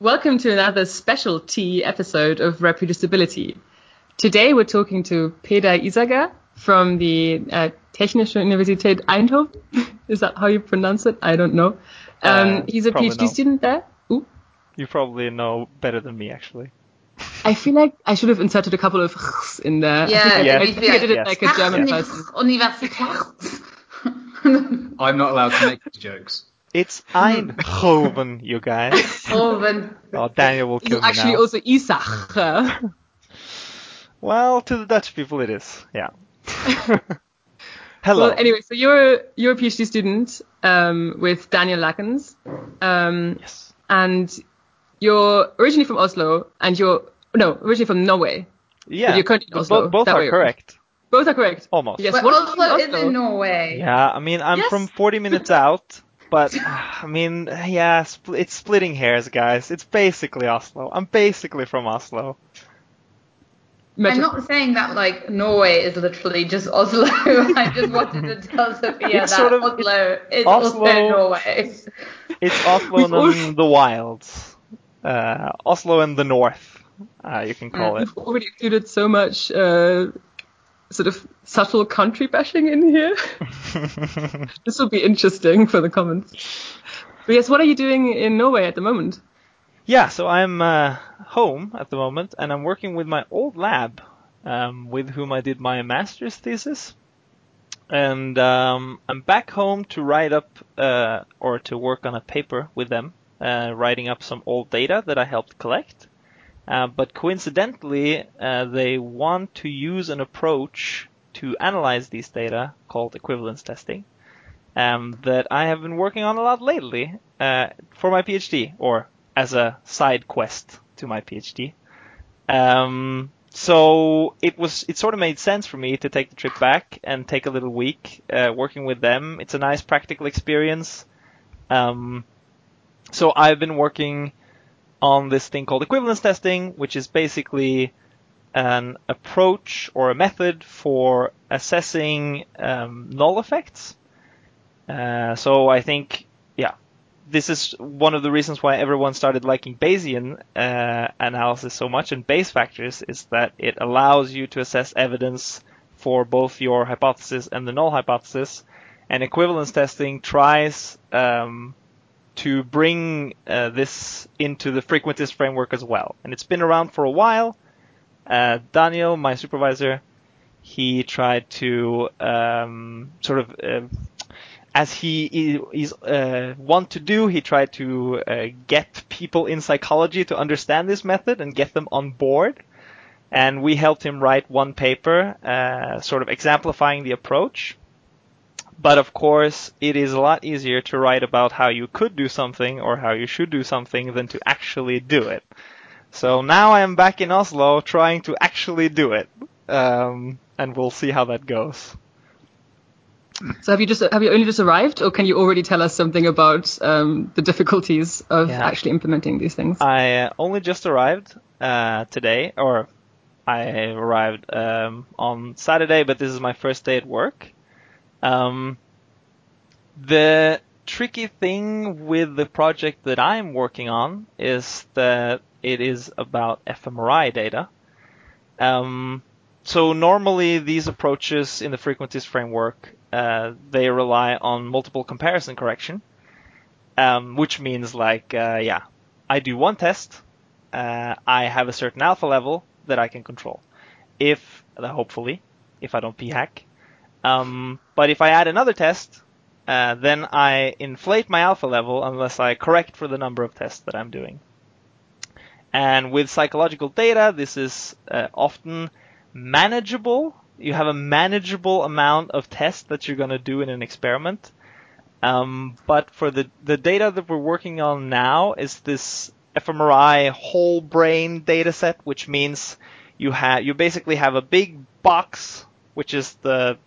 Welcome to another special T episode of Reproducibility. Today we're talking to Peter Isager from the uh, Technische Universität Eindhoven. Is that how you pronounce it? I don't know. Um, Uh, he's a PhD no. student there. Ooh. You probably know better than me, actually. I feel like I should have inserted a couple of chs in there. Yeah, I think, Yeah. I, think I did it Yes. like a German Ach, person. Universität. I'm not allowed to make these jokes. It's Eindhoven, you guys. Oven. Oh, Daniel will He's kill me actually now. also Isach. Well, to the Dutch people it is. Yeah. Hello. Well, anyway, so you're you're a PhD student um, with Daniel Lakens, um, Yes. and you're originally from Oslo, and you're no originally from Norway. Yeah. you're currently in but Oslo, both, both are way correct. Both are correct. Almost. Yes, But one Oslo is in Norway. Yeah, I mean, I'm Yes. from 40 minutes out, but I mean, yeah, spl- it's splitting hairs, guys. It's basically Oslo. I'm basically from Oslo. Metro- I'm not saying that like Norway is literally just Oslo. I just wanted to tell Sophia It's that sort of- Oslo is Oslo- also Norway. It's Oslo We've and al- the wilds. Uh, Oslo and the north, uh, you can call it. We've already included so much uh, sort of subtle country bashing in here. this will be interesting for the comments. But yes, what are you doing in Norway at the moment? Yeah, so I'm uh, home at the moment, and I'm working with my old lab, um, with whom I did my master's thesis. And um, I'm back home to write up uh, or to work on a paper with them, uh, writing up some old data that I helped collect. Uh, but coincidentally, uh, they want to use an approach to analyze these data called equivalence testing um, that I have been working on a lot lately uh, for my PhD, or as a side quest to my PhD. Um, so it was it sort of made sense for me to take the trip back and take a little week uh, working with them. It's a nice practical experience. Um, so I've been working on this thing called equivalence testing, which is basically an approach or a method for assessing um, null effects. Uh, so I think, yeah, this is one of the reasons why everyone started liking Bayesian uh, analysis so much and Bayes factors is that it allows you to assess evidence for both your hypothesis and the null hypothesis. And equivalence testing tries um, to bring uh, this into the frequentist framework as well. And it's been around for a while. Uh, Daniel, my supervisor, he tried to um, sort of uh, as he is uh, want to do, he tried to uh, get people in psychology to understand this method and get them on board. And we helped him write one paper, uh, sort of exemplifying the approach. But of course, it is a lot easier to write about how you could do something or how you should do something than to actually do it. So now I am back in Oslo trying to actually do it. Um, and we'll see how that goes. So have you just have you only just arrived, or can you already tell us something about um, the difficulties of Yeah. actually implementing these things? I uh, only just arrived uh, today, or I arrived um, on Saturday, but this is my first day at work. Um, the tricky thing with the project that I'm working on is that it is about fMRI data. Um, so normally these approaches in the frequentist framework uh, they rely on multiple comparison correction, um, which means like uh, yeah, I do one test, uh, I have a certain alpha level that I can control. If hopefully, if I don't p-hack. Um, but if I add another test, uh, then I inflate my alpha level unless I correct for the number of tests that I'm doing. And with psychological data, this is uh, often manageable. You have a manageable amount of tests that you're going to do in an experiment. Um, but for the, the data that we're working on now is this fMRI whole brain data set, which means you have you basically have a big box, which is the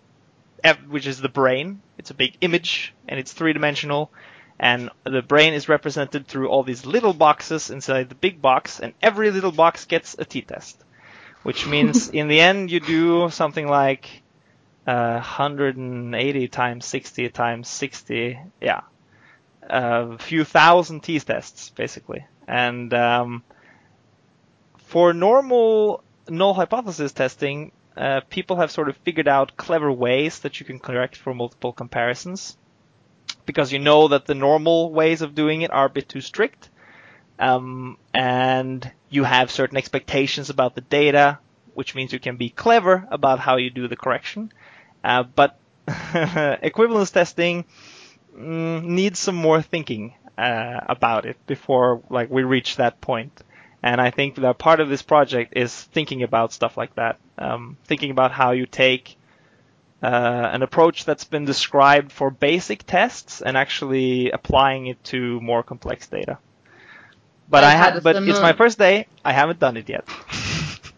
which is the brain. It's a big image and it's three dimensional, and the brain is represented through all these little boxes inside the big box, and every little box gets a t-test, which means in the end you do something like uh, 180 times 60 times 60, yeah, a few thousand t-tests basically, And um, for normal null hypothesis testing, uh, people have sort of figured out clever ways that you can correct for multiple comparisons because you know that the normal ways of doing it are a bit too strict. Um, and you have certain expectations about the data, which means you can be clever about how you do the correction. Uh, but equivalence testing mm, needs some more thinking uh, about it before like we reach that point. And I think that part of this project is thinking about stuff like that, um, thinking about how you take uh, an approach that's been described for basic tests and actually applying it to more complex data. But I've I had but it's my first day. I haven't done it yet.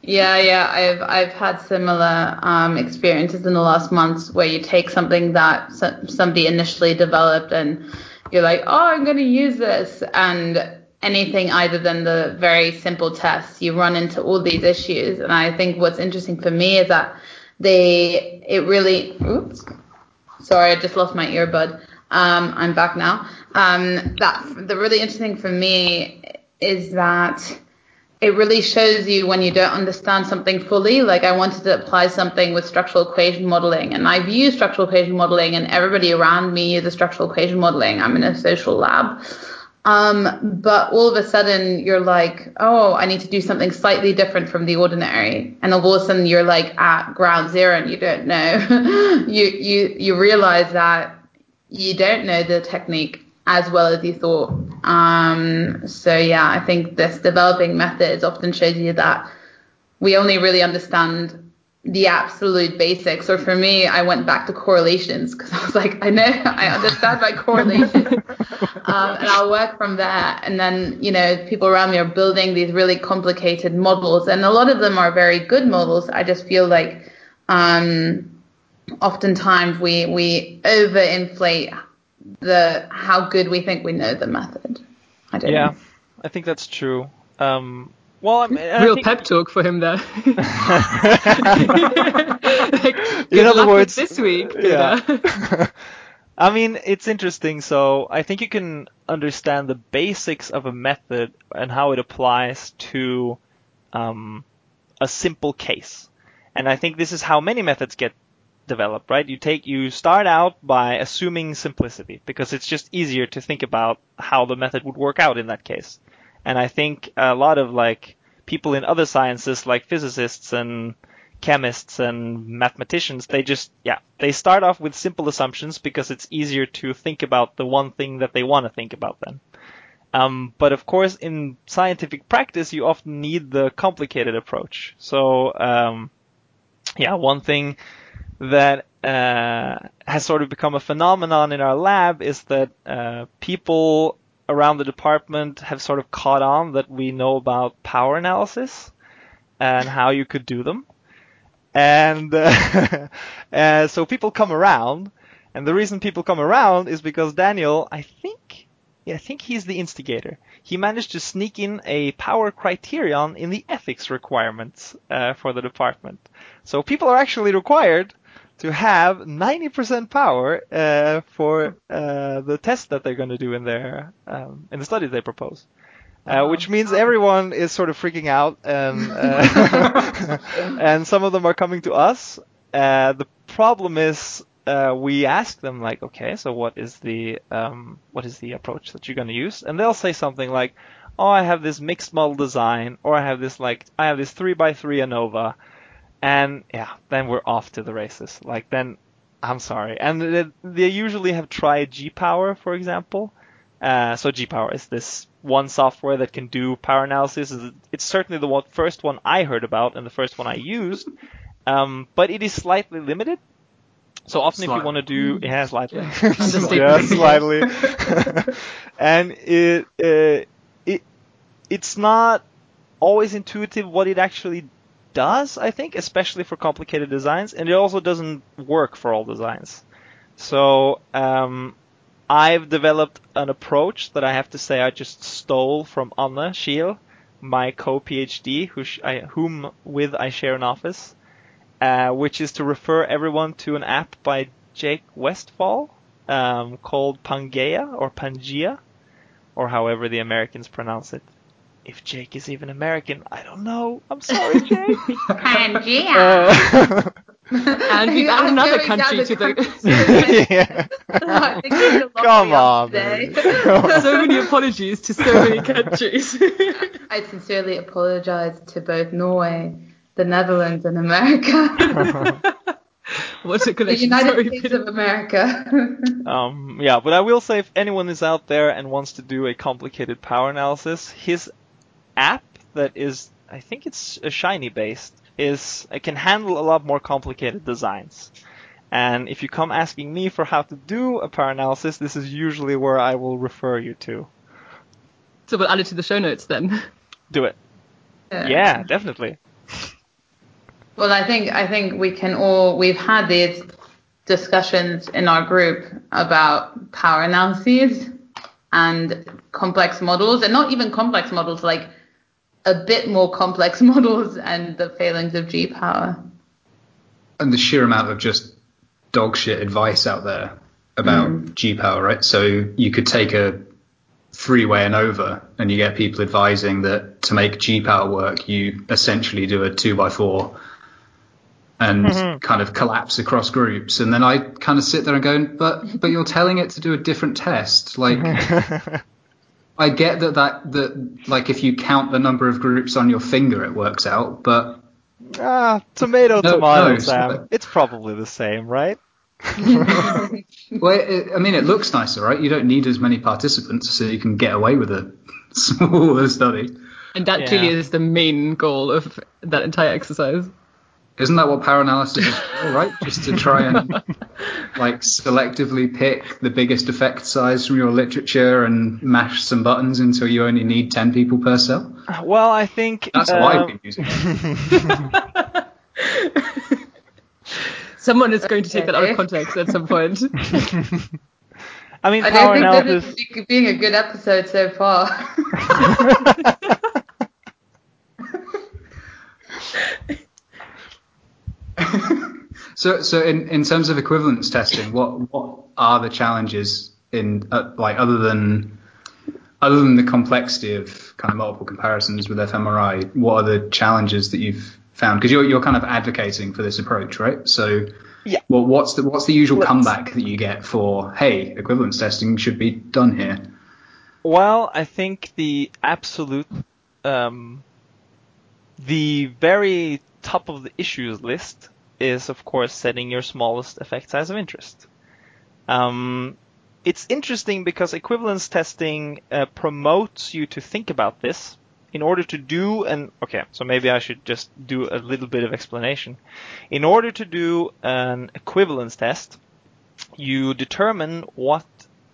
Yeah, yeah, I've I've had similar um, experiences in the last months where you take something that somebody initially developed and you're like, oh, I'm going to use this, and anything other than the very simple tests, you run into all these issues. And I think what's interesting for me is that they it really, oops, sorry, I just lost my earbud. Um, I'm back now. Um, that the really interesting for me is that it really shows you when you don't understand something fully. Like I wanted to apply something with structural equation modeling, and I've used structural equation modeling, and everybody around me uses structural equation modeling. I'm in a social lab. Um, but all of a sudden you're like, oh, I need to do something slightly different from the ordinary, and all of a sudden you're like at ground zero and you don't know. you you you realize that you don't know the technique as well as you thought. Um, so yeah, I think this developing methods often shows you that we only really understand the absolute basics. Or for me, I went back to correlations because I was like, I know, I understand my correlations, um, and I'll work from there. And then you know, people around me are building these really complicated models, and a lot of them are very good models. I just feel like um, oftentimes we we overinflate the how good we think we know the method. I don't Yeah, know. I think that's true. Um, well, I mean, and I Real think- pep talk for him there. like, In other luck words, this week. yeah. I mean, it's interesting. So I think you can understand the basics of a method and how it applies to um, a simple case. And I think this is how many methods get developed, right? You take, you start out by assuming simplicity because it's just easier to think about how the method would work out in that case. And I think a lot of like people in other sciences, like physicists and chemists and mathematicians, they just, yeah, they start off with simple assumptions because it's easier to think about the one thing that they want to think about then. Um, but of course, in scientific practice, you often need the complicated approach. So, um, yeah, one thing that uh, has sort of become a phenomenon in our lab is that uh, people around the department have sort of caught on that we know about power analysis and how you could do them. And uh, uh, so people come around, and the reason people come around is because Daniel, I think, yeah, I think he's the instigator. He managed to sneak in a power criterion in the ethics requirements uh, for the department. So people are actually required to have 90% power uh, for uh, the test that they're going to do in their um, in the studies they propose. Uh, which means everyone is sort of freaking out, and uh, and some of them are coming to us. Uh, the problem is uh, we ask them like, okay, so what is the um, what is the approach that you're going to use? And they'll say something like, oh, I have this mixed model design, or I have this like I have this three by three ANOVA, and yeah, then we're off to the races. Like then, I'm sorry, and they, they usually have tried G Power, for example. Uh, so G Power is this one software that can do power analysis. It's certainly the one, first one I heard about and the first one I used, um, but it is slightly limited. So often, if you want to do, yeah, slightly, Yeah. yeah, slightly, and it, uh, it, it's not always intuitive what it actually does. I think, especially for complicated designs, and it also doesn't work for all designs. So, um, I've developed an approach that I have to say I just stole from Anne Scheel, my co-PhD, who sh- I, whom with I share an office, uh, which is to refer everyone to an app by Jake Westfall um, called Pangea or Pangea, or however the Americans pronounce it. If Jake is even American. I don't know. I'm sorry, Jake. Pangea. Uh, And we've added another country to the. country. yeah. I think we locked Come on, so many apologies to so many countries. I sincerely apologize to both Norway, the Netherlands, and America. What's a the? United Sorry, States of America. Um, yeah, but I will say if anyone is out there and wants to do a complicated power analysis, his app that is, I think it's a Shiny based, is it can handle a lot more complicated designs. And if you come asking me for how to do a power analysis, this is usually where I will refer you to. So we'll add it to the show notes then. Do it. Yeah, definitely. Well, I think I think we can all we've had these discussions in our group about power analyses and complex models, and not even complex models, like a bit more complex models and the failings of G power. and the sheer amount of just dog shit advice out there about mm. G power, right? So you could take a three way ANOVA, and you get people advising that to make G power work, you essentially do a two by four and mm-hmm. kind of collapse across groups. And then I kind of sit there and go, but but you're telling it to do a different test, like. I get that, that that like if you count the number of groups on your finger, it works out. But Ah, tomato, No, tomato, no, Sam. sorry. It's probably the same, right? well, it, I mean, it looks nicer, right? You don't need as many participants, so you can get away with a smaller study. And that Yeah. clearly is the main goal of that entire exercise. Isn't that what power analysis is for, right? Just to try and like selectively pick the biggest effect size from your literature and mash some buttons until you only need 10 people per cell? Well, I think That's how uh, I've been using it. Someone is going to take that out of context at some point. I mean, I don't think analysis. this is being a good episode so far. So, so in, in terms of equivalence testing, what what are the challenges in uh, like other than other than the complexity of kind of multiple comparisons with fMRI? What are the challenges that you've found? Because you're you're kind of advocating for this approach, right? So, Yeah. Well, what's the what's the usual Let's- comeback that you get for hey, equivalence testing should be done here? Well, I think the absolute, um, the very top of the issues list is, of course, setting your smallest effect size of interest. Um, it's interesting because equivalence testing uh, promotes you to think about this in order to do an okay so maybe i should just do a little bit of explanation. In order to do an equivalence test you determine what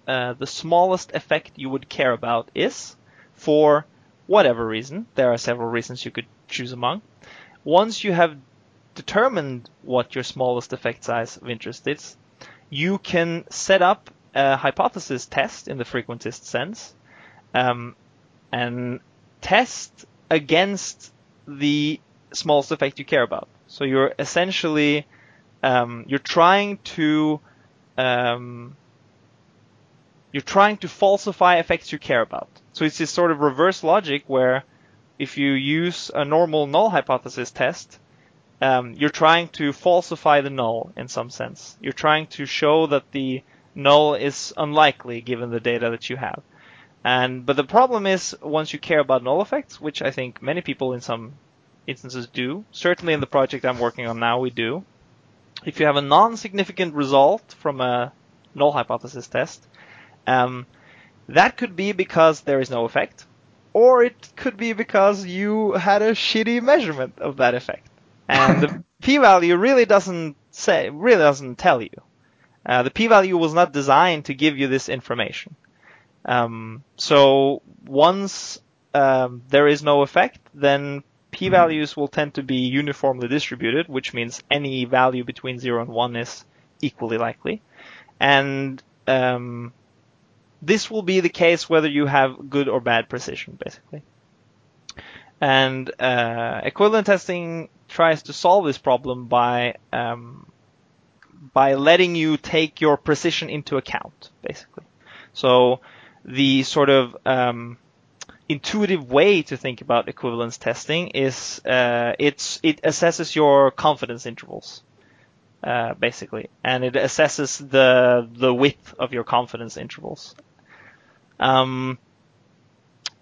uh, the smallest effect you would care about is for whatever reason. There are several reasons you could choose among. Once you have determined what your smallest effect size of interest is you can set up a hypothesis test in the frequentist sense um, and test against the smallest effect you care about. So you're essentially um, you're trying to um, you're trying to falsify effects you care about. So it's this sort of reverse logic where if you use a normal null hypothesis test, um, you're trying to falsify the null in some sense. You're trying to show that the null is unlikely given the data that you have. And but the problem is once you care about null effects, which I think many people in some instances do, certainly in the project I'm working on now we do. If you have a non-significant result from a null hypothesis test, um, that could be because there is no effect, or it could be because you had a shitty measurement of that effect, and the p-value really doesn't say, really doesn't tell you. Uh, the p-value was not designed to give you this information. Um, so once um, there is no effect, then p-values will tend to be uniformly distributed, which means any value between 0 and 1 is equally likely. And um, this will be the case whether you have good or bad precision, basically. And uh, equivalent testing tries to solve this problem by um, by letting you take your precision into account, basically. So the sort of um, intuitive way to think about equivalence testing is uh, it's it assesses your confidence intervals. Uh, basically, and it assesses the the width of your confidence intervals. Um,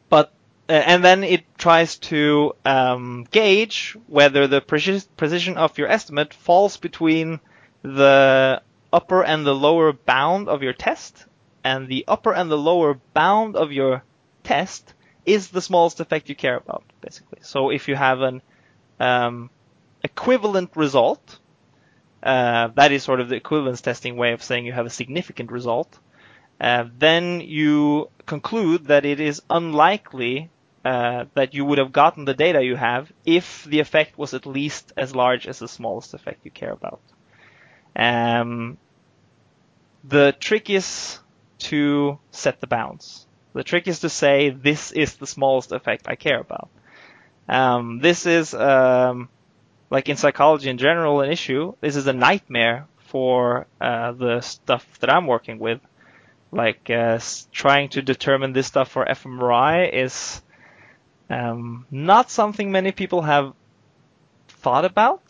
but and then it tries to um, gauge whether the precision of your estimate falls between the upper and the lower bound of your test, and the upper and the lower bound of your test is the smallest effect you care about, basically. So if you have an um, equivalent result, uh, that is sort of the equivalence testing way of saying you have a significant result. Uh, then you conclude that it is unlikely uh, that you would have gotten the data you have if the effect was at least as large as the smallest effect you care about. Um, the trick is to set the bounds. The trick is to say this is the smallest effect I care about. Um, this is um, like in psychology in general, an issue. This is a nightmare for uh, the stuff that I'm working with. Like uh, trying to determine this stuff for fMRI is um, not something many people have thought about,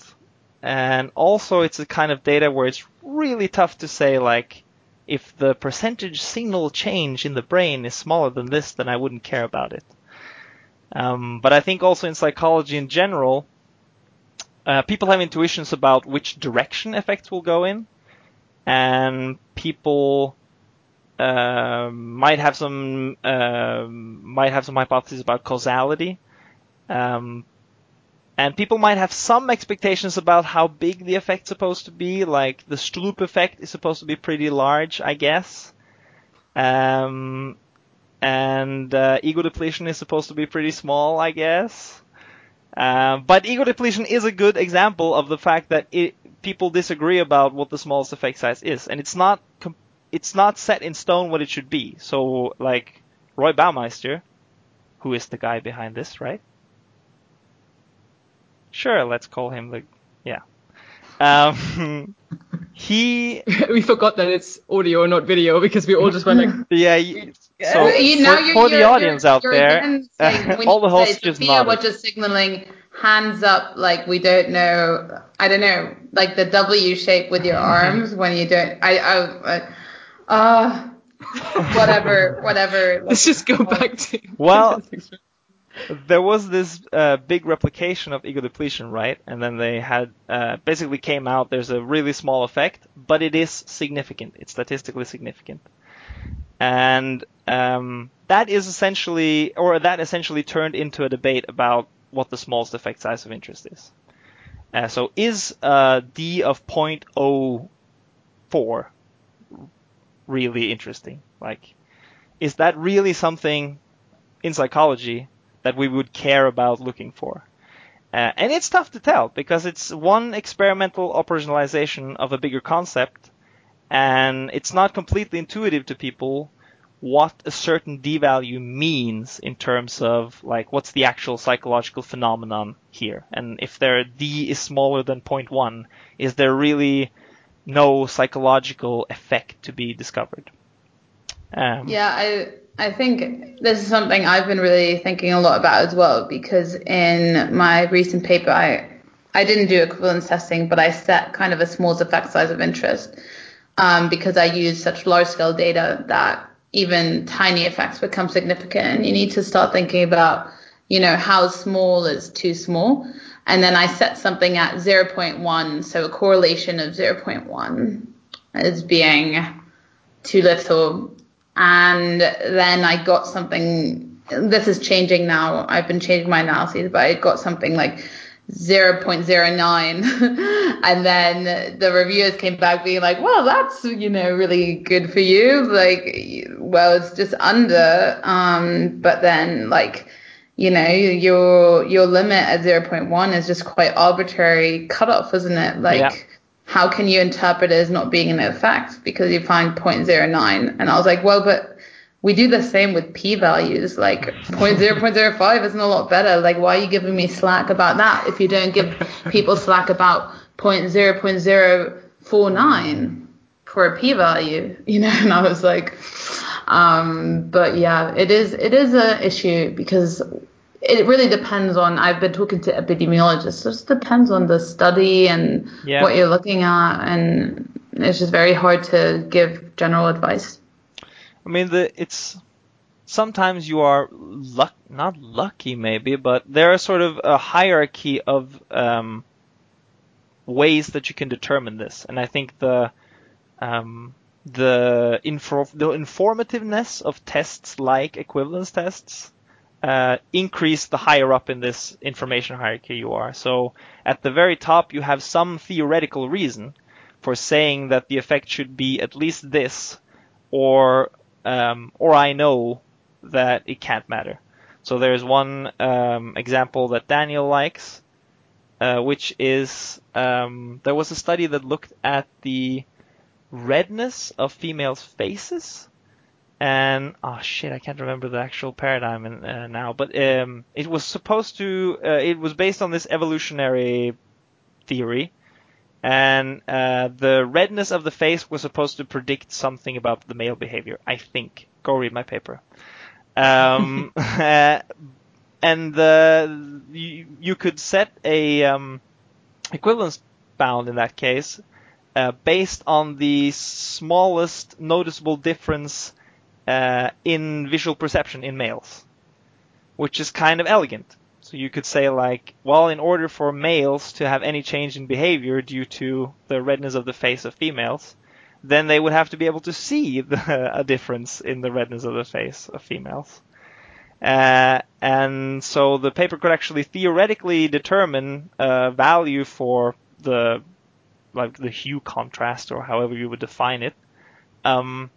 and also it's a kind of data where it's really tough to say like if the percentage signal change in the brain is smaller than this, then I wouldn't care about it. Um, but I think also in psychology in general, uh, people have intuitions about which direction effects will go in, and people might have some uh, might have some hypotheses about causality, um, and people might have some expectations about how big the effect's supposed to be. Like the Stroop effect is supposed to be pretty large, I guess. Um, and uh, ego depletion is supposed to be pretty small, I guess. Uh, but ego depletion is a good example of the fact that it, people disagree about what the smallest effect size is, and it's not it's not set in stone what it should be. So, like Roy Baumeister, who is the guy behind this, right? Sure, let's call him the yeah. Um, he we forgot that it's audio not video because we all just went like yeah. So you, for, you're, for you're, the audience out there, all the hosts just nodded. We're just signaling hands up, like we don't know. I don't know, like the W shape with your arms when you don't. I, I, uh, whatever, whatever. Let's just go back to. Well, there was this uh, big replication of ego depletion, right? And then they had uh, basically came out. There's a really small effect, but it is significant. It's statistically significant, and um, that is essentially, or that essentially turned into a debate about what the smallest effect size of interest is. Uh, so is uh, d of 0.04 really interesting? Like, is that really something in psychology that we would care about looking for? Uh, and it's tough to tell because it's one experimental operationalization of a bigger concept, and it's not completely intuitive to people what a certain d value means in terms of like what's the actual psychological phenomenon here, and if their d is smaller than 0.1, is there really no psychological effect to be discovered? Um, yeah, I I think this is something I've been really thinking a lot about as well because in my recent paper I I didn't do equivalence testing, but I set kind of a small effect size of interest um, because I use such large scale data that even tiny effects become significant and you need to start thinking about you know how small is too small and then i set something at 0.1 so a correlation of 0.1 as being too little. And then i got something this is changing now i've been changing my analyses but i got something like 0.09 and then the reviewers came back being like well that's you know really good for you. Like well it's just under um but then like you know your your limit at 0.1 is just quite arbitrary cutoff isn't it? Like yeah. how can you interpret it as not being an effect? Because you find 0.09 and i was like well but we do the same with p values. Like 0.0.05 isn't a lot better. Like why are you giving me slack about that if you don't give people slack about 0.0.049 for a p value? You know and i was like Um, but yeah, it is it is an issue because it really depends on. I've been talking to epidemiologists. It just depends on the study and Yeah. what you're looking at, and it's just very hard to give general advice. I mean, the it's sometimes you are luck not lucky maybe, but there are sort of a hierarchy of um, ways that you can determine this, and I think the um, the info the informativeness of tests like equivalence tests uh, increase the higher up in this information hierarchy you are. So at the very top, you have some theoretical reason for saying that the effect should be at least this, or um, or I know that it can't matter. So there's one um, example that Daniel likes, uh, which is um, there was a study that looked at the redness of females' faces, and oh shit, I can't remember the actual paradigm in, uh, now, but um, it was supposed to, uh, it was based on this evolutionary theory, and uh, the redness of the face was supposed to predict something about the male behavior. I think. Go read my paper. Um, uh, and the you, you could set a um, equivalence bound in that case uh, based on the smallest noticeable difference uh, in visual perception in males, which is kind of elegant. So you could say like, well, in order for males to have any change in behavior due to the redness of the face of females, then they would have to be able to see the, a difference in the redness of the face of females. Uh, and so the paper could actually theoretically determine a value for the like the hue contrast or however you would define it. Um,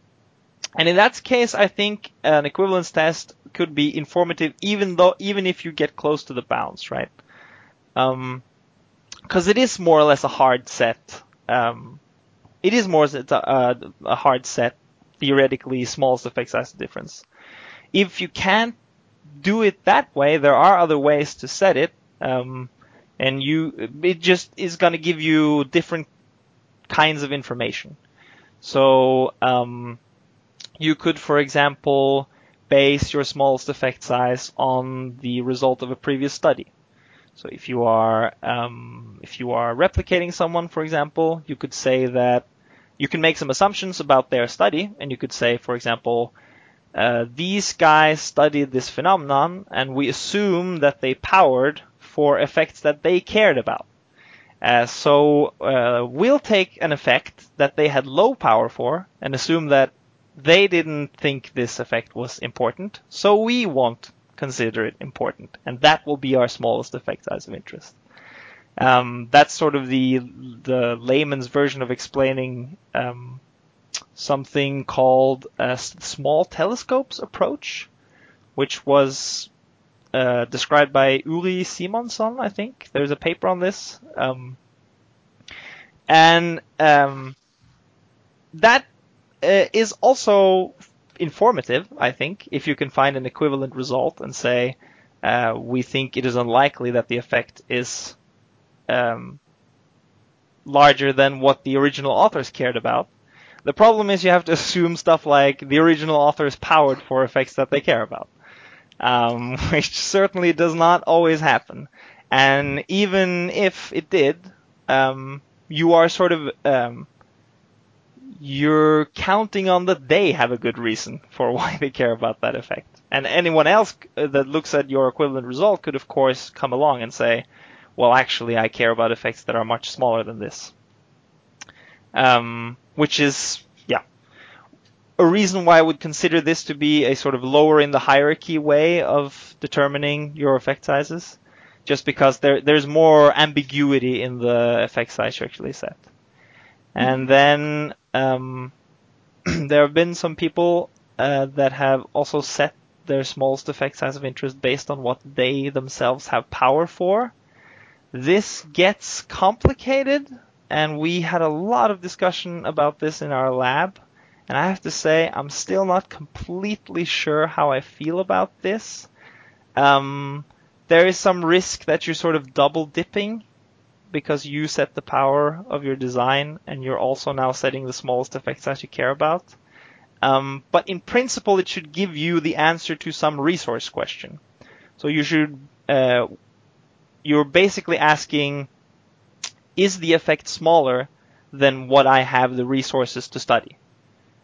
and in that case, I think an equivalence test could be informative, even though even if you get close to the bounds, right? Because it is more or less a hard set. Um, it is more a, a hard set, theoretically smallest effect size difference. If you can't do it that way, there are other ways to set it, um, and you it just is going to give you different kinds of information. So um, you could, for example, base your smallest effect size on the result of a previous study. So if you are um, if you are replicating someone, for example, you could say that you can make some assumptions about their study, and you could say, for example, uh, these guys studied this phenomenon, and we assume that they powered for effects that they cared about. Uh, so uh, we'll take an effect that they had low power for and assume that they didn't think this effect was important, so we won't consider it important, and that will be our smallest effect size of interest. Um, that's sort of the the layman's version of explaining um, something called a small telescopes approach, which was uh, described by Uri Simonsohn, I think. There's a paper on this. Um, and um, that uh, is also informative, I think, if you can find an equivalent result and say, uh, we think it is unlikely that the effect is um, larger than what the original authors cared about. The problem is you have to assume stuff like the original authors powered for effects that they care about, um, which certainly does not always happen. And even if it did, um, you are sort of um, you're counting on that they have a good reason for why they care about that effect. And anyone else that looks at your equivalent result could, of course, come along and say, well, actually, I care about effects that are much smaller than this. Um, which is, yeah, a reason why I would consider this to be a sort of lower in the hierarchy way of determining your effect sizes, just because there there's more ambiguity in the effect size you actually set. And then um, there have been some people uh, that have also set their smallest effect size of interest based on what they themselves have power for. This gets complicated, and we had a lot of discussion about this in our lab. And I have to say, I'm still not completely sure how I feel about this. Um, there is some risk that you're sort of double dipping because you set the power of your design and you're also now setting the smallest effect size you care about. Um, but in principle, it should give you the answer to some resource question. So you should, uh, you're basically asking, is the effect smaller than what I have the resources to study?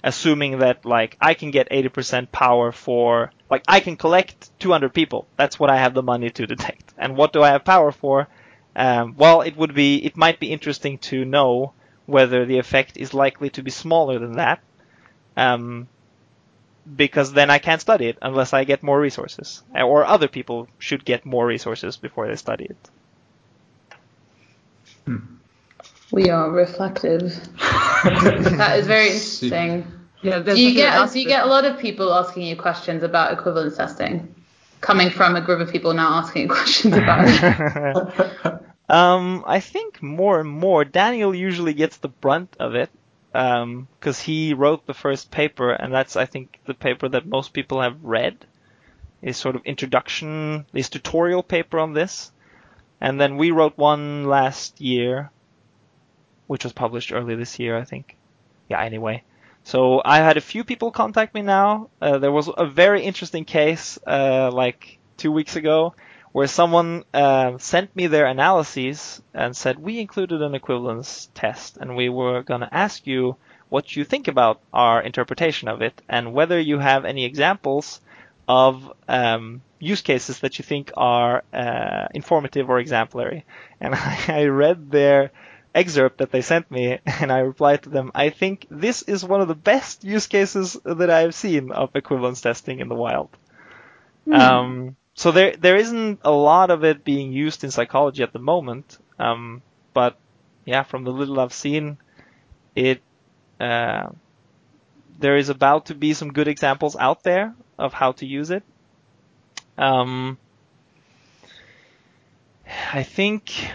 Assuming that like I can get 80% power for, like I can collect 200 people. That's what I have the money to detect. And what do I have power for? Um, well, it would be, it might be interesting to know whether the effect is likely to be smaller than that. Um, because then I can't study it unless I get more resources. Or other people should get more resources before they study it. We are reflective. that is very interesting. Yeah, Do you get do you get a lot of people asking you questions about equivalence testing? Coming from a group of people now asking you questions about it. um, I think more and more. Daniel usually gets the brunt of it because um, he wrote the first paper, and that's I think the paper that most people have read. His sort of introduction, his tutorial paper on this, and then we wrote one last year, which was published early this year, I think. Yeah, anyway. So I had a few people contact me now. Uh, there was a very interesting case, uh, like two weeks ago, where someone uh, sent me their analyses and said we included an equivalence test, and we were going to ask you what you think about our interpretation of it, and whether you have any examples of um, use cases that you think are uh, informative or exemplary. And I, I read their excerpt that they sent me, and I replied to them, I think this is one of the best use cases that I've seen of equivalence testing in the wild. Mm. Um, so there there isn't a lot of it being used in psychology at the moment, um, but yeah, from the little I've seen, it uh, there is about to be some good examples out there of how to use it. Um, I think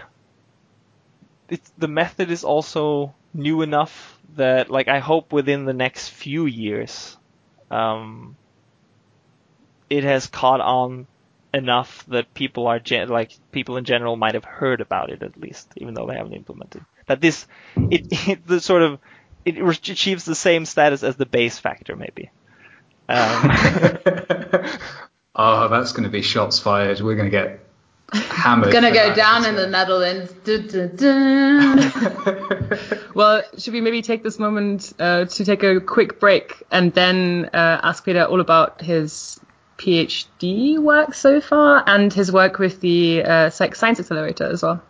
the method is also new enough that, like, I hope within the next few years, um, it has caught on enough that people are gen- like people in general might have heard about it at least, even though they haven't implemented. That this it, it the sort of it achieves the same status as the Bayes factor, maybe. Um, oh, that's going to be shots fired. We're going to get hammered. It's going to go down in the Netherlands. well, should we maybe take this moment uh, to take a quick break and then uh, ask Peter all about his PhD work so far and his work with the uh, Psych Science Accelerator as well?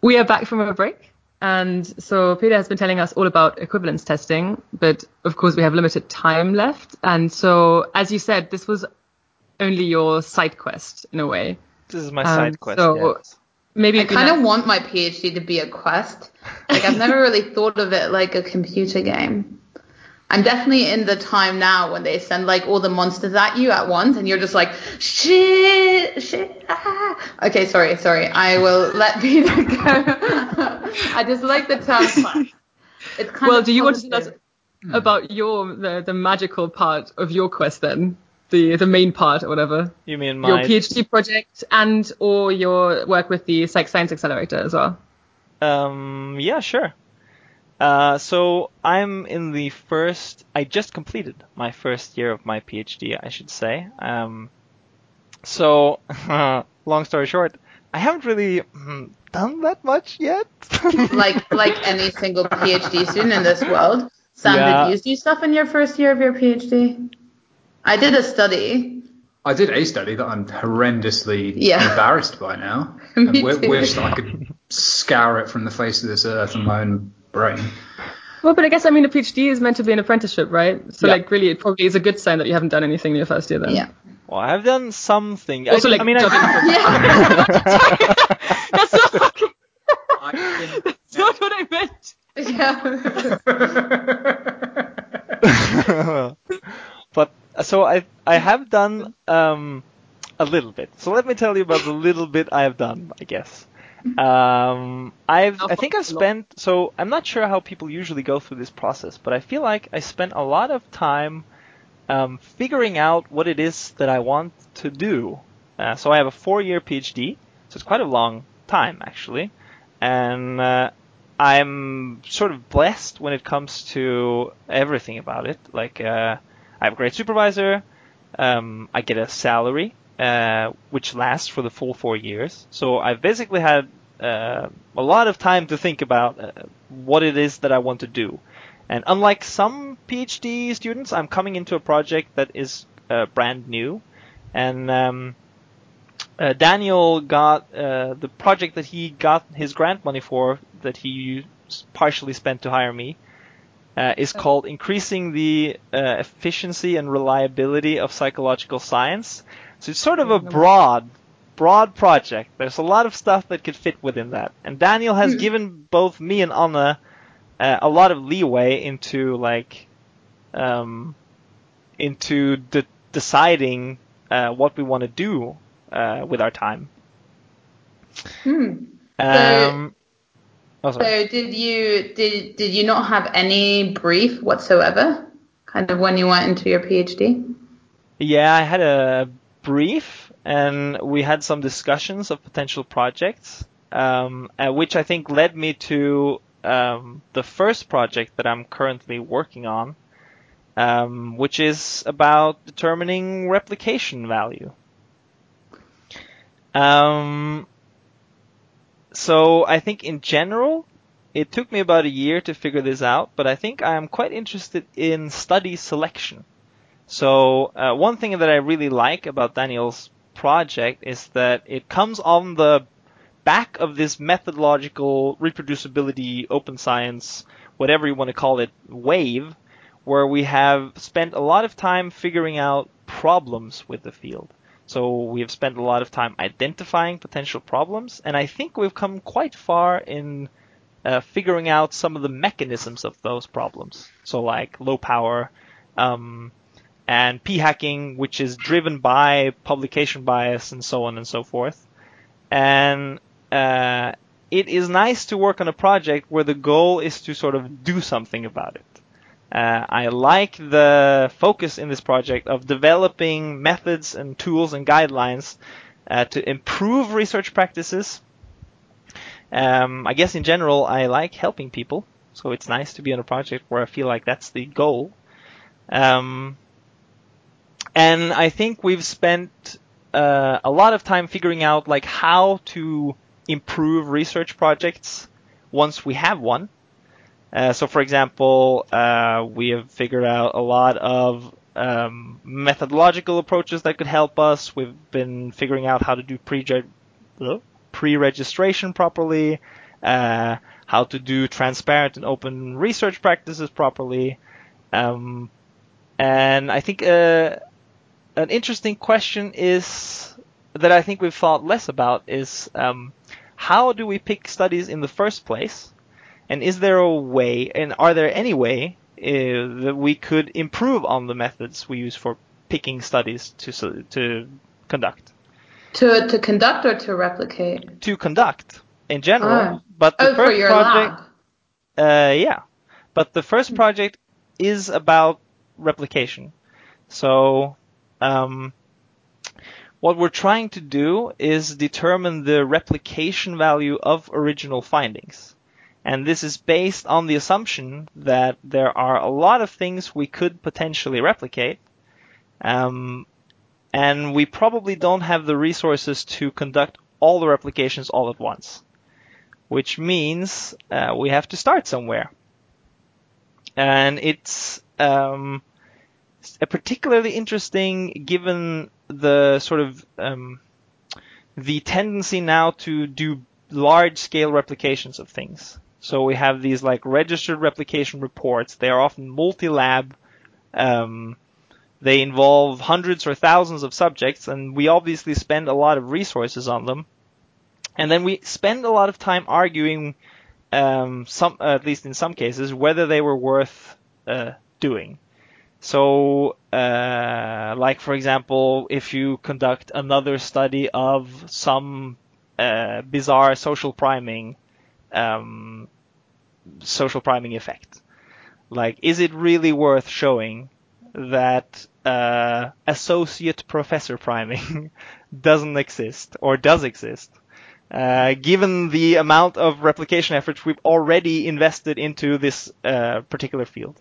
We are back from a break. And so Peter has been telling us all about equivalence testing, but of course we have limited time left. And so, as you said, this was only your side quest in a way. This is my um, side quest. So yes. maybe I kind of want my PhD to be a quest. Like I've never really thought of it like a computer game. I'm definitely in the time now when they send like all the monsters at you at once and you're just like, shit, shit. Ah. Okay, sorry, sorry. I will let Peter go. I just like the term It's kind well, do you positive. want to tell us about your the, the magical part of your quest then? The the main part or whatever. You mean my your PhD project and or your work with the Psych Science Accelerator as well? Um yeah, sure. Uh, so I'm in the first. I just completed my first year of my PhD, I should say. Um, so, uh, long story short, I haven't really mm, done that much yet. like like any single PhD student in this world. Sam, yeah. did you do stuff in your first year of your PhD? I did a study I did a study that I'm horrendously Yeah. embarrassed by now. Me and w- too. wish that I could scour it from the face of this earth in my own brain. Well, but I guess I mean a PhD is meant to be an apprenticeship, right? So Yeah. like really, it probably is a good sign that you haven't done anything in your first year then. Yeah. Well, I've done something. Also, I, like, I mean, I, job interview. Yeah. That's not fucking. I That's not what I meant. yeah. but so I I have done um a little bit. So let me tell you about the little bit I have done. I guess. Um, I've I think I've spent so I'm not sure how people usually go through this process, but I feel like I spent a lot of time um, figuring out what it is that I want to do. Uh, so I have a four-year PhD, so it's quite a long time actually, and uh, I'm sort of blessed when it comes to everything about it. Like uh, I have a great supervisor, um, I get a salary uh, which lasts for the full four years. So I've basically had uh, a lot of time to think about uh, what it is that I want to do. And unlike some PhD students, I'm coming into a project that is uh, brand new. And um, uh, Daniel got uh, the project that he got his grant money for, that he partially spent to hire me, uh, is called Increasing the uh, Efficiency and Reliability of Psychological Science. So it's sort of a broad, broad project. There's a lot of stuff that could fit within that. And Daniel has given both me and Anna uh, a lot of leeway into like, um, into de- deciding uh, what we want to do uh, with our time. Hmm. Um, oh. So did you did did you not have any brief whatsoever? Kind of when you went into your PhD? Yeah, I had a brief and we had some discussions of potential projects, um, which I think led me to um, the first project that I'm currently working on, um, which is about determining replication value. Um, so I think in general, it took me about a year to figure this out, but I think I am quite interested in study selection. So uh, one thing that I really like about Daniel's project is that it comes on the back of this methodological reproducibility, open science, whatever you want to call it, wave, where we have spent a lot of time figuring out problems with the field. So we have spent a lot of time identifying potential problems, and I think we've come quite far in uh, figuring out some of the mechanisms of those problems. So like low power, um, and p hacking, which is driven by publication bias and so on and so forth. And uh, it is nice to work on a project where the goal is to sort of do something about it. Uh, I like the focus in this project of developing methods and tools and guidelines uh, to improve research practices. Um, I guess in general, I like helping people, so it's nice to be on a project where I feel like that's the goal. Um, and I think we've spent uh, a lot of time figuring out like how to improve research projects once we have one. Uh, so, for example, uh, we have figured out a lot of um, methodological approaches that could help us. We've been figuring out how to do pre pre-registration properly, uh, how to do transparent and open research practices properly. Um, and I think uh, an interesting question is that I think we've thought less about is um, how do we pick studies in the first place? And is there a way, and are there any way uh, that we could improve on the methods we use for picking studies to to conduct? To to conduct or to replicate? To conduct in general, Ah. but the Oh, first for your project, uh, yeah, but the first project is about replication. So, um, what we're trying to do is determine the replication value of original findings. And this is based on the assumption that there are a lot of things we could potentially replicate. Um, and we probably don't have the resources to conduct all the replications all at once. Which means uh, we have to start somewhere. And it's um, particularly interesting given the sort of um, the tendency now to do large scale replications of things. So we have these like registered replication reports. They are often multi-lab. Um, they involve hundreds or thousands of subjects, and we obviously spend a lot of resources on them. And then we spend a lot of time arguing, um, some at least in some cases, whether they were worth uh, doing. So, uh, like for example, if you conduct another study of some uh, bizarre social priming, um, social priming effect, like is it really worth showing that uh, associate professor priming doesn't exist or does exist? Uh, given the amount of replication efforts we've already invested into this uh, particular field.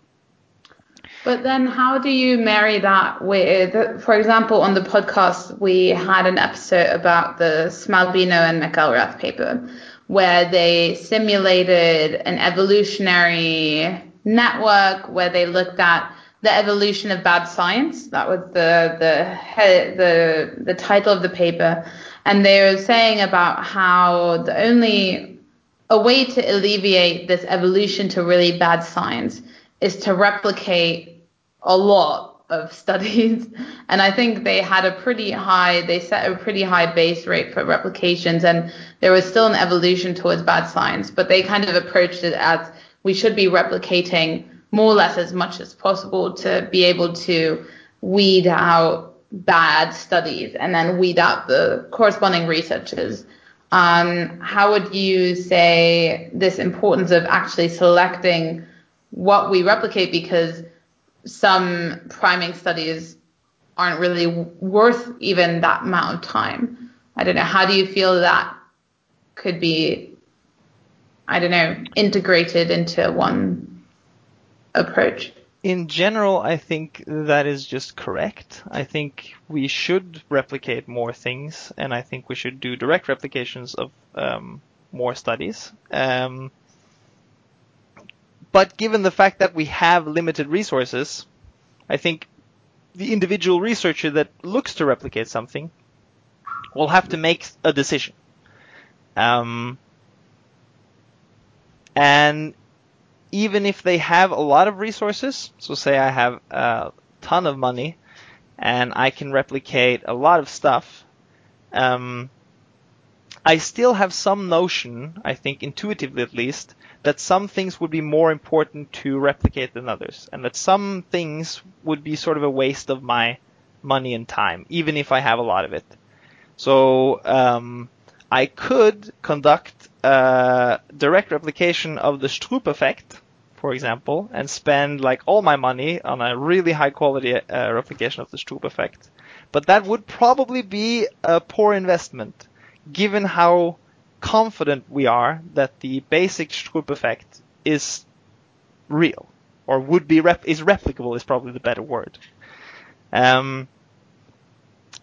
But then, how do you marry that with, for example, on the podcast, we had an episode about the Smaldino and McElreath paper, where they simulated an evolutionary network where they looked at the evolution of bad science. That was the the the the title of the paper, and they were saying about how the only a way to alleviate this evolution to really bad science is to replicate a lot of studies. And I think they had a pretty high they set a pretty high base rate for replications and there was still an evolution towards bad science but they kind of approached it as we should be replicating more or less as much as possible to be able to weed out bad studies and then weed out the corresponding researchers. Um, how would you say this importance of actually selecting what we replicate because some priming studies aren't really worth even that amount of time. I don't know. How do you feel that could be, I don't know, integrated into one approach? In general, I think that is just correct. I think we should replicate more things, and I think we should do direct replications of um, more studies. Um, but given the fact that we have limited resources, I think the individual researcher that looks to replicate something will have to make a decision. Um, and even if they have a lot of resources, so say I have a ton of money and I can replicate a lot of stuff, um, I still have some notion, I think intuitively at least, that some things would be more important to replicate than others, and that some things would be sort of a waste of my money and time, even if I have a lot of it. So um, I could conduct a direct replication of the Stroop effect, for example, and spend like all my money on a really high quality uh, replication of the Stroop effect. But that would probably be a poor investment, given how confident we are that the basic Stroop effect is real or would be rep- is replicable is probably the better word. Um,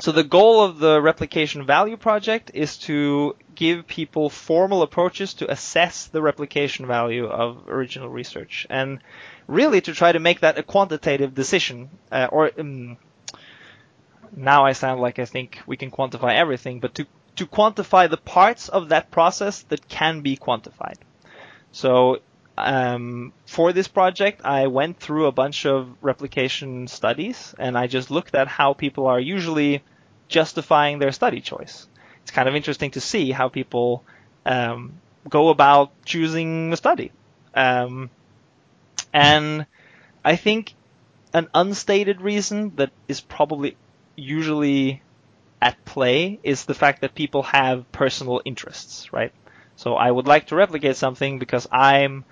so the goal of the replication value project is to give people formal approaches to assess the replication value of original research and really to try to make that a quantitative decision uh, or um, now I sound like I think we can quantify everything, but to to quantify the parts of that process that can be quantified. So um, for this project, I went through a bunch of replication studies and I just looked at how people are usually justifying their study choice. It's kind of interesting to see how people um, go about choosing a study. Um, and I think an unstated reason that is probably usually at play is the fact that people have personal interests, right? So I would like to replicate something because I'm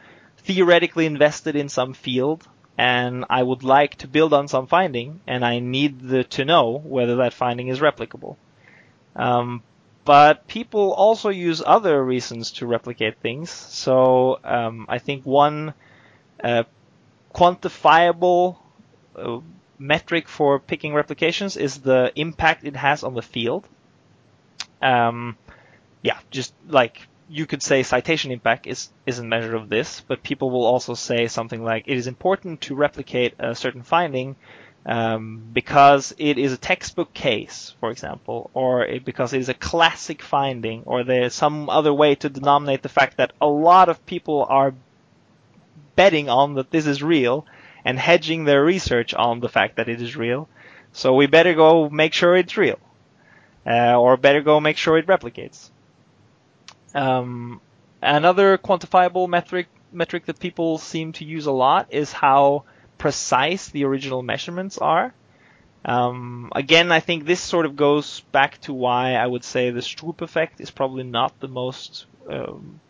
theoretically invested in some field and I would like to build on some finding and I need the, to know whether that finding is replicable. Um, but people also use other reasons to replicate things. So um, I think one uh, quantifiable uh, metric for picking replications is the impact it has on the field. Um, yeah, just like you could say citation impact is, is a measure of this, but people will also say something like it is important to replicate a certain finding um, because it is a textbook case, for example, or it, because it is a classic finding, or there's some other way to denominate the fact that a lot of people are betting on that this is real and hedging their research on the fact that it is real. So we better go make sure it's real, uh, or better go make sure it replicates. Um, another quantifiable metric metric that people seem to use a lot is how precise the original measurements are. Um, again, I think this sort of goes back to why I would say the Stroop effect is probably not the most um,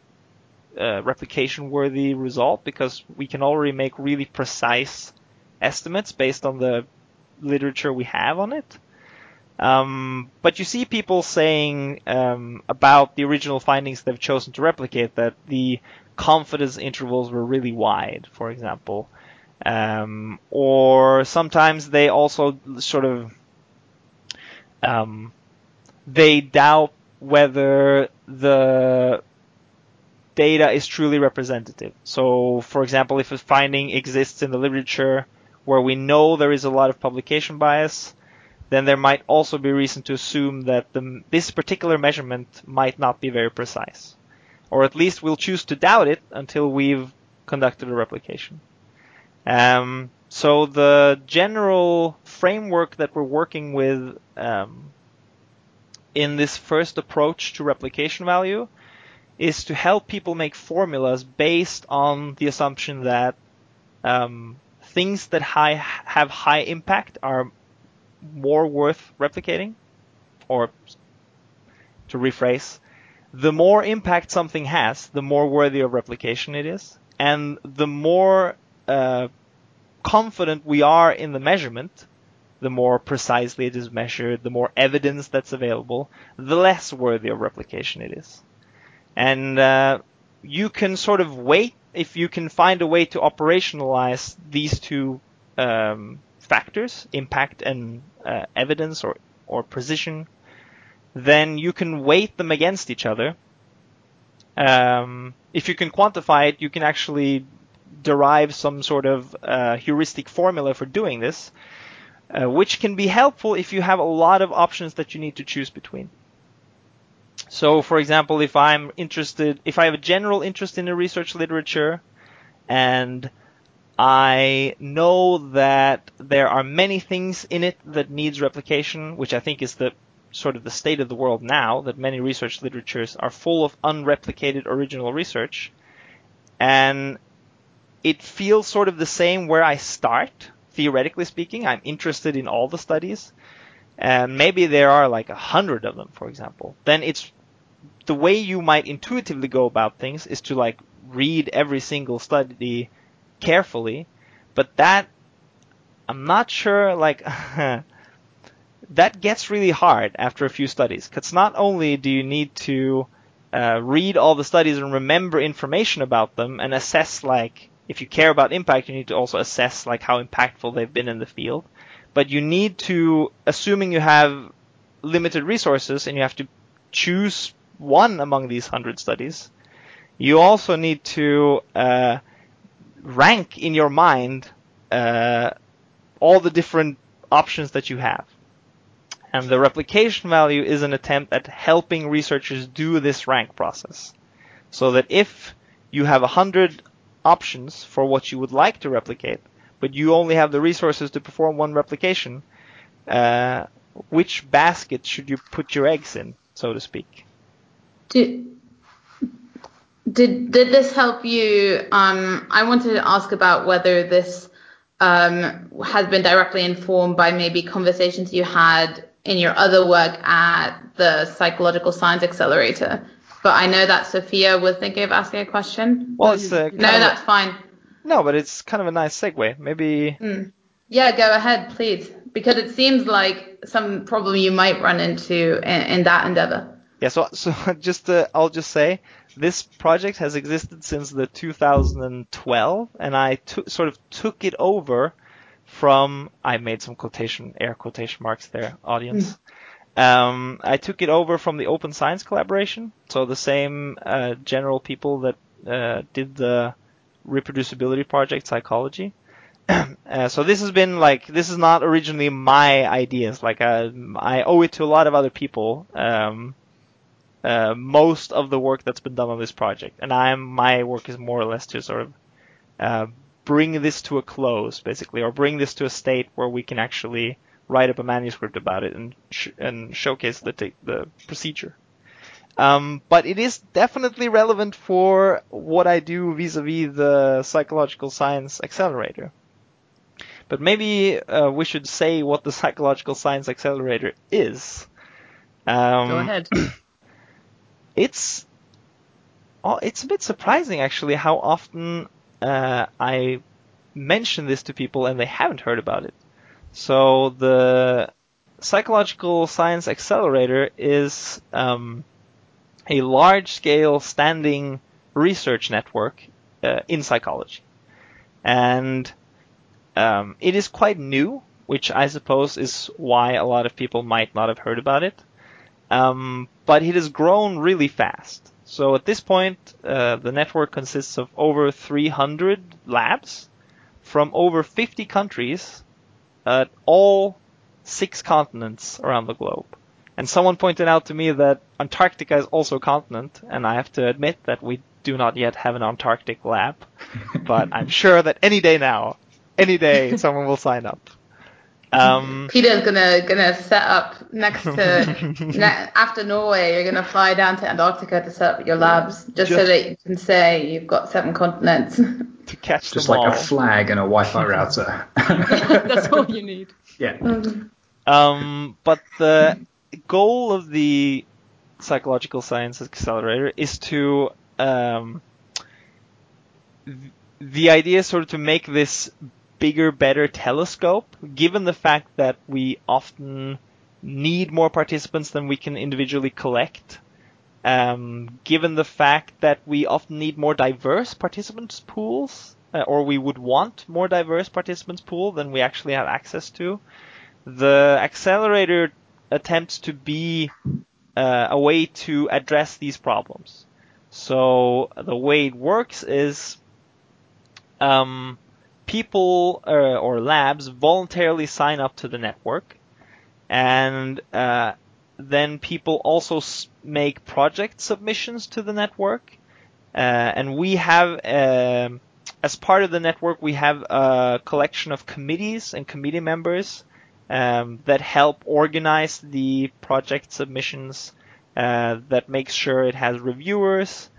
uh, replication worthy result because we can already make really precise estimates based on the literature we have on it. Um, but you see people saying um, about the original findings they've chosen to replicate that the confidence intervals were really wide, for example. Um, or sometimes they also sort of um, they doubt whether the data is truly representative. So, for example, if a finding exists in the literature where we know there is a lot of publication bias, then there might also be reason to assume that the, this particular measurement might not be very precise. Or at least we'll choose to doubt it until we've conducted a replication. Um, so the general framework that we're working with um, in this first approach to replication value is to help people make formulas based on the assumption that um, things that high, have high impact are more worth replicating, or to rephrase, the more impact something has, the more worthy of replication it is, and the more uh, confident we are in the measurement, the more precisely it is measured, the more evidence that's available, the less worthy of replication it is. And uh, you can sort of wait if you can find a way to operationalize these two um, factors, impact and uh, evidence or, or precision, then you can weight them against each other. Um, if you can quantify it, you can actually derive some sort of uh, heuristic formula for doing this, uh, which can be helpful if you have a lot of options that you need to choose between. So, for example, if I'm interested, if I have a general interest in the research literature, and I know that there are many things in it that needs replication, which I think is the sort of the state of the world now, that many research literatures are full of unreplicated original research. And it feels sort of the same where I start, theoretically speaking. I'm interested in all the studies. And maybe there are like a hundred of them, for example. Then it's the way you might intuitively go about things is to like read every single study carefully, but that I'm not sure like that gets really hard after a few studies because not only do you need to uh, read all the studies and remember information about them and assess like if you care about impact you need to also assess like how impactful they've been in the field but you need to assuming you have limited resources and you have to choose one among these hundred studies, you also need to uh, rank in your mind uh, all the different options that you have. And the replication value is an attempt at helping researchers do this rank process. So that if you have a hundred options for what you would like to replicate, but you only have the resources to perform one replication, uh, which basket should you put your eggs in, so to speak? Did did did this help you? Um, I wanted to ask about whether this um, has been directly informed by maybe conversations you had in your other work at the Psychological Science Accelerator. But I know that Sophia was thinking of asking a question. Well, it's uh, no, that's a, fine. No, but it's kind of a nice segue. Maybe. Mm. Yeah, go ahead, please, because it seems like some problem you might run into in, in that endeavor. Yeah, so so just uh, I'll just say this project has existed since the 2012, and I sort of took it over from I made some quotation air quotation marks there, audience. Um, I took it over from the Open Science Collaboration, so the same uh, general people that uh, did the reproducibility project psychology. uh, so this has been like this is not originally my ideas. Like uh, I owe it to a lot of other people. Um, uh, most of the work that's been done on this project, and I'm my work is more or less to sort of uh, bring this to a close, basically, or bring this to a state where we can actually write up a manuscript about it and sh- and showcase the t- the procedure. Um, but it is definitely relevant for what I do vis-a-vis the psychological science accelerator. But maybe uh, we should say what the psychological science accelerator is. Um, Go ahead. it's oh, it's a bit surprising actually how often uh, I mention this to people and they haven't heard about it. So the psychological science accelerator is um, a large-scale standing research network uh, in psychology, and um, it is quite new, which I suppose is why a lot of people might not have heard about it. Um, but it has grown really fast. So at this point, uh, the network consists of over 300 labs from over 50 countries at all six continents around the globe. And someone pointed out to me that Antarctica is also a continent, and I have to admit that we do not yet have an Antarctic lab, but I'm sure that any day now, any day, someone will sign up. Um, Peter's gonna gonna set up next to ne- after Norway. You're gonna fly down to Antarctica to set up your labs, just, so that you can say you've got seven continents. to catch the Just them like all. a flag and a Wi-Fi router. That's all you need. yeah. Um, but the goal of the psychological science accelerator is to um, th- the idea is sort of to make this bigger, better telescope. Given the fact that we often need more participants than we can individually collect. Um, given the fact that we often need more diverse participants pools, uh, or we would want more diverse participants pool than we actually have access to, the accelerator attempts to be uh, a way to address these problems. So the way it works is um, people uh, or labs voluntarily sign up to the network, and uh, then people also make project submissions to the network. Uh, and we have, um as part of the network, we have a collection of committees and committee members um, that help organize the project submissions, uh, that makes sure it has reviewers,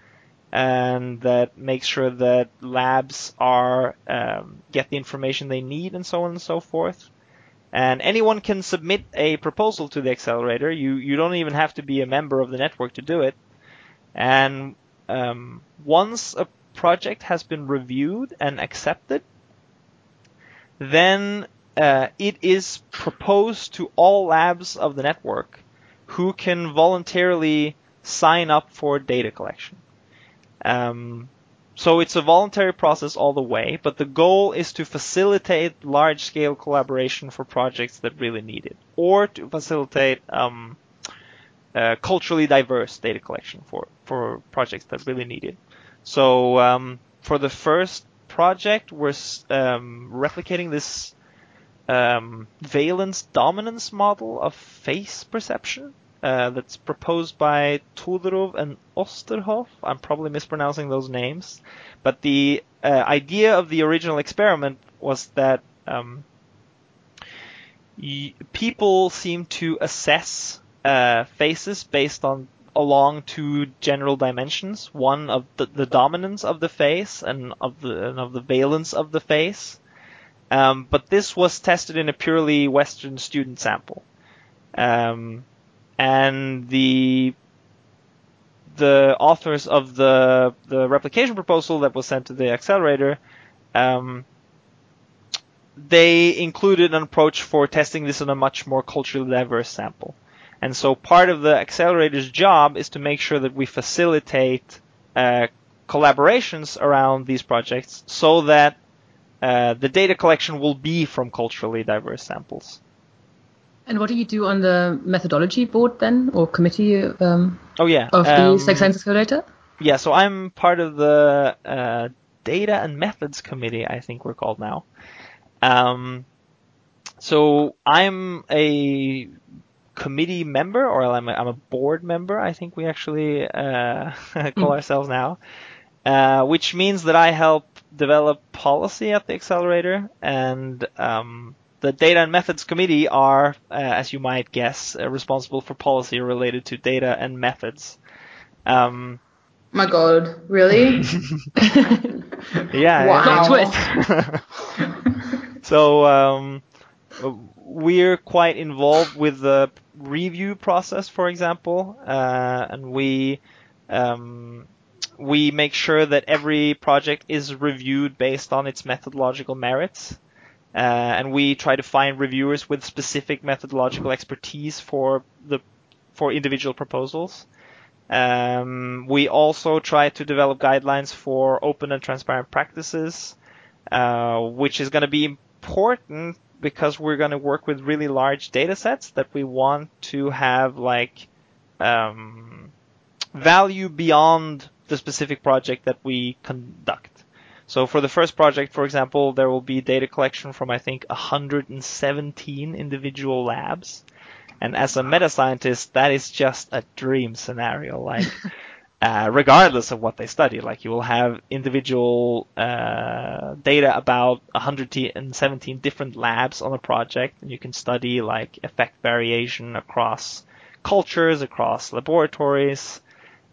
and that makes sure that labs are um, get the information they need, and so on and so forth. And anyone can submit a proposal to the accelerator. You you don't even have to be a member of the network to do it. And um, once a project has been reviewed and accepted, then uh, it is proposed to all labs of the network who can voluntarily sign up for data collection. Um, so it's a voluntary process all the way, but the goal is to facilitate large-scale collaboration for projects that really need it, or to facilitate um, uh, culturally diverse data collection for, for projects that really need it. So um, for the first project, we're um, replicating this um, valence dominance model of face perception uh, that's proposed by Todorov and Oosterhof. I'm probably mispronouncing those names, but the uh, idea of the original experiment was that um, y- people seem to assess uh, faces based on along two general dimensions: one of the, the dominance of the face and of the and of the valence of the face. Um, but this was tested in a purely Western student sample, um, and the the authors of the the replication proposal that was sent to the accelerator, um, they included an approach for testing this on a much more culturally diverse sample. And so part of the accelerator's job is to make sure that we facilitate uh, collaborations around these projects so that uh, the data collection will be from culturally diverse samples. And what do you do on the methodology board then, or committee um, Oh yeah, of the um, Psych Science Accelerator? Yeah, so I'm part of the uh, data and methods committee. I think we're called now. Um, so I'm a committee member, or I'm a, I'm a board member. I think we actually uh, call ourselves now, uh, which means that I help develop policy at the accelerator, and um, the data and methods committee are, uh, as you might guess, uh, responsible for policy related to data and methods. Um, My God, really? yeah. Wow. twist. So um, we're quite involved with the review process, for example, uh, and we um, we make sure that every project is reviewed based on its methodological merits. Uh, and we try to find reviewers with specific methodological expertise for the for individual proposals. Um, we also try to develop guidelines for open and transparent practices, uh, which is going to be important because we're going to work with really large data sets that we want to have like um, value beyond the specific project that we conduct. So for the first project, for example, there will be data collection from I think 117 individual labs. And as a meta scientist, that is just a dream scenario. Like, uh, regardless of what they study, like you will have individual uh, data about 117 different labs on a project, and you can study like effect variation across cultures, across laboratories.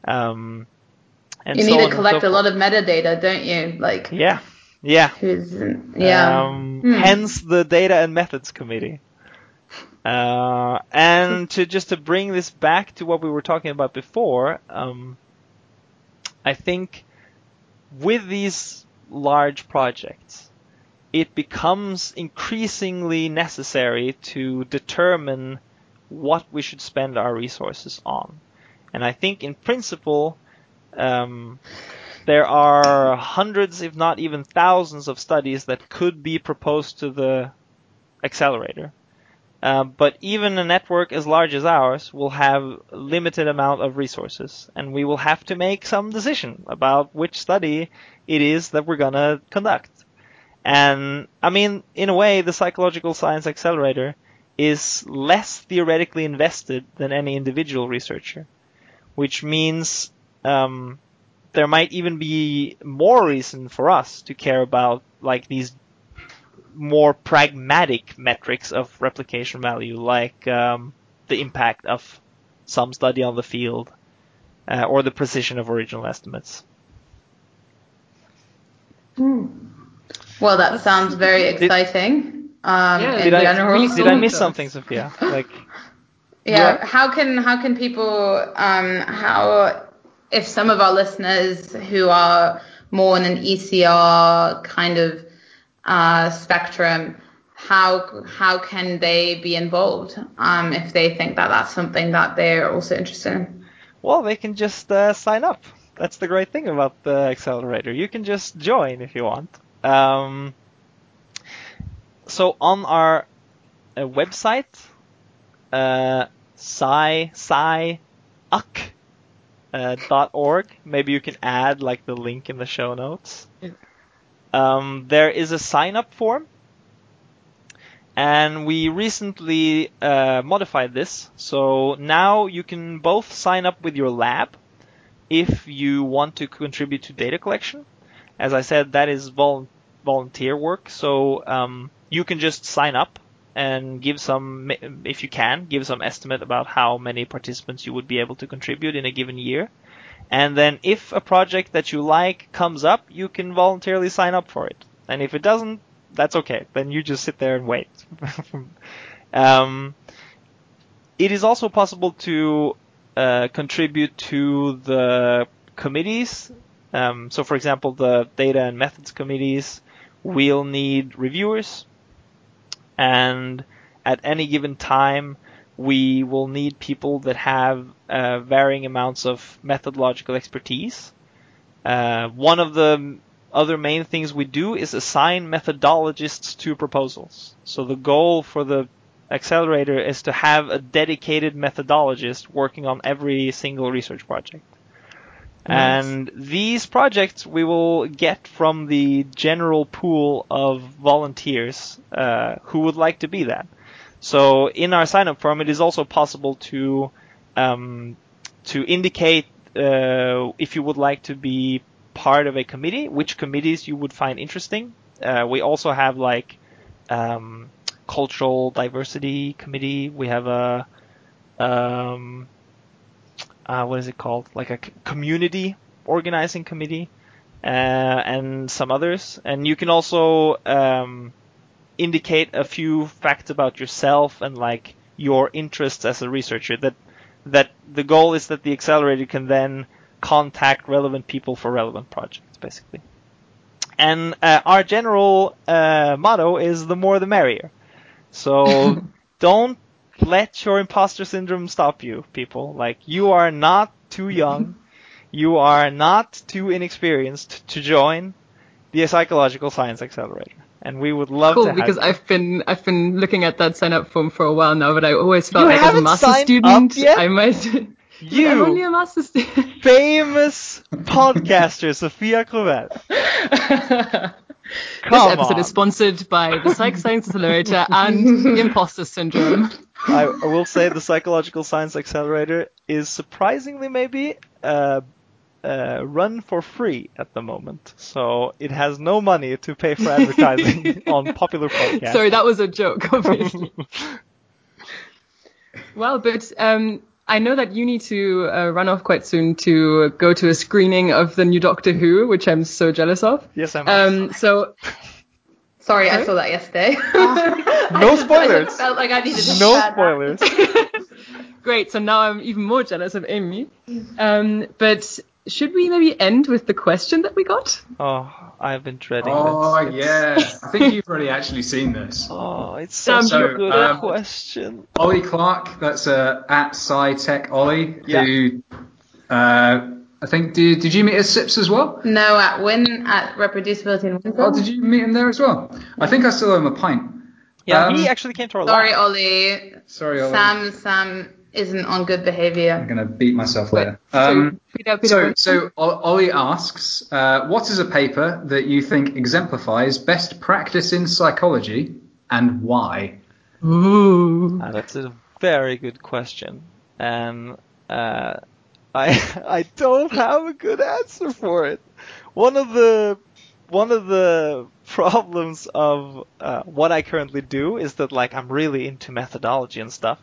Um, and you so need to collect so a lot of metadata, don't you? Like, Yeah, yeah. who's, yeah. Um, Hmm. Hence the Data and Methods Committee. Uh, and to just to bring this back to what we were talking about before, um, I think with these large projects, it becomes increasingly necessary to determine what we should spend our resources on. And I think in principle, um, there are hundreds, if not even thousands, of studies that could be proposed to the accelerator. Uh, but even a network as large as ours will have limited amount of resources, and we will have to make some decision about which study it is that we're gonna conduct. And I mean, in a way, the psychological science accelerator is less theoretically invested than any individual researcher, which means um, there might even be more reason for us to care about like these more pragmatic metrics of replication value, like um, the impact of some study on the field uh, or the precision of original estimates. Well, that sounds very exciting. Um, Yeah, in Did I, general. really did I miss does. something, Sophia? Like, Yeah. Yeah. How can how can people um how if some of our listeners who are more in an ECR kind of uh, spectrum, how how can they be involved um if they think that that's something that they're also interested in? well, they can just uh, sign up. That's the great thing about the accelerator. You can just join if you want. Um, so on our uh, website, uh, sci sci uck uh, org. Maybe you can add like the link in the show notes. Um, there is a sign up form, and we recently uh, modified this. So now you can both sign up with your lab if you want to contribute to data collection. As I said, that is vol- volunteer work, so um, you can just sign up and give some, if you can, give some estimate about how many participants you would be able to contribute in a given year. And then if a project that you like comes up, you can voluntarily sign up for it. And if it doesn't, that's okay. Then you just sit there and wait. um, it is also possible to uh, contribute to the committees. Um, so, for example, the data and methods committees will need reviewers, and at any given time, we will need people that have uh, varying amounts of methodological expertise. Uh, one of the other main things we do is assign methodologists to proposals. So the goal for the accelerator is to have a dedicated methodologist working on every single research project. And these projects we will get from the general pool of volunteers uh, who would like to be that. So in our sign up form, it is also possible to um, to indicate uh, if you would like to be part of a committee, which committees you would find interesting. Uh, we also have like um, cultural diversity committee. We have a um, uh, what is it called? Like a community organizing committee, uh, and some others. And you can also um, indicate a few facts about yourself and like your interests as a researcher. That that the goal is that the accelerator can then contact relevant people for relevant projects, basically. And uh, our general uh, motto is the more the merrier. So don't let your imposter syndrome stop you, people. Like you are not too mm-hmm. young, you are not too inexperienced to join the psychological science accelerator. And we would love cool to have because you. I've been I've been looking at that sign up form for a while now, but I always felt You like as a master student? I might. You- I'm only a master student. famous podcaster Sophia Crüwell. this episode on. is sponsored by the Psych Science Accelerator and Imposter Syndrome. I, I will say the psychological science accelerator is surprisingly maybe uh, uh, run for free at the moment, so it has no money to pay for advertising on popular podcasts. Sorry, that was a joke, obviously. well, but um, I know that you need to uh, run off quite soon to go to a screening of the new Doctor Who, which I'm so jealous of. yes, I'm. Um, so Sorry, I saw that yesterday. No spoilers. I felt like I needed to no spoilers. great. So now I'm even more jealous of Amy. Um, but should we maybe end with the question that we got? Oh, I've been dreading Oh this. yeah, I think you've already actually seen this. Oh, it's Sam, such a good um, question. Ollie Clark, that's uh, at SciTech Ollie, Yeah. who uh, I think did did you meet at SIPS as well? No, at Win at reproducibility and Windsor. Oh, did you meet him there as well? I think I still owe him a pint. Yeah, um, he actually came to our Sorry, lab. Ollie. Sorry, Ollie. Sam, Sam isn't on good behavior. I'm gonna beat myself later. So, Um, Peter, Peter, so, so Ollie asks, uh, what is a paper that you think exemplifies best practice in psychology and why? Ooh. Ah, that's a very good question, and uh, I I don't have a good answer for it. One of the one of the problems of uh, what I currently do is that like I'm really into methodology and stuff,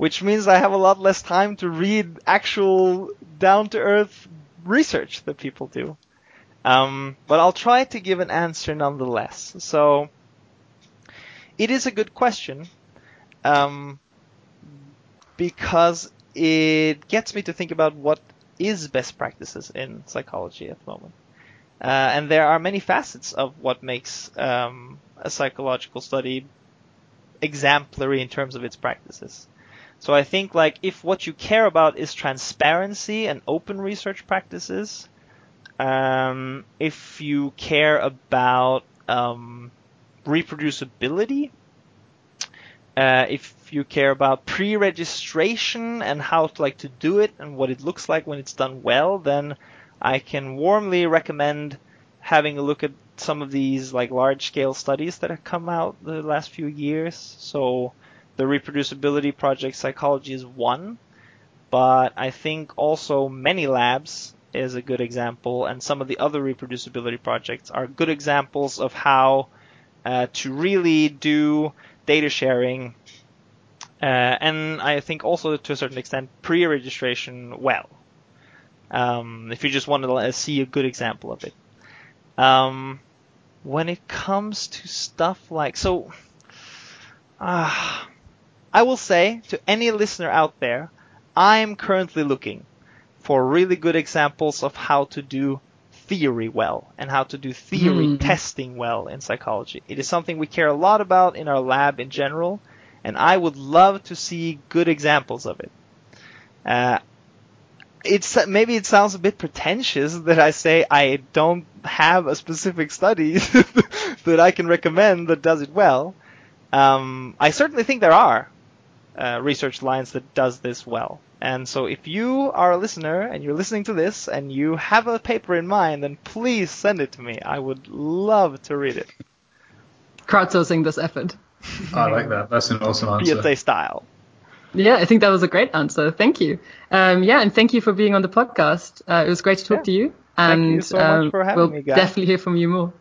which means I have a lot less time to read actual down to earth research that people do. Um, but I'll try to give an answer nonetheless. So it is a good question um, because it gets me to think about what is best practices in psychology at the moment. Uh, and there are many facets of what makes um, a psychological study exemplary in terms of its practices. So I think like if what you care about is transparency and open research practices, um, if you care about um, reproducibility, uh, if you care about pre-registration and how to like to do it and what it looks like when it's done well, then I can warmly recommend having a look at some of these like large-scale studies that have come out the last few years. So the reproducibility project psychology is one, but I think also many labs is a good example, and some of the other reproducibility projects are good examples of how uh, to really do data sharing, uh, and I think also to a certain extent pre-registration well. Um, if you just want to see a good example of it. Um, when it comes to stuff like so, uh, I will say to any listener out there, I'm currently looking for really good examples of how to do theory well and how to do theory Hmm. testing well in psychology. It is something we care a lot about in our lab in general, and I would love to see good examples of it. Uh, it's maybe it sounds a bit pretentious that I say I don't have a specific study that I can recommend that does it well. Um, I certainly think there are uh, research lines that does this well. And so if you are a listener and you're listening to this and you have a paper in mind, then please send it to me. I would love to read it. Crowdsourcing this effort. I like that. That's an awesome answer. PSA style. Yeah, I think that was a great answer. Thank you. Um, yeah, and thank you for being on the podcast. Uh, it was great to talk Yeah. to you. Thank And you so much um, for having we'll me, guys. definitely hear from you more.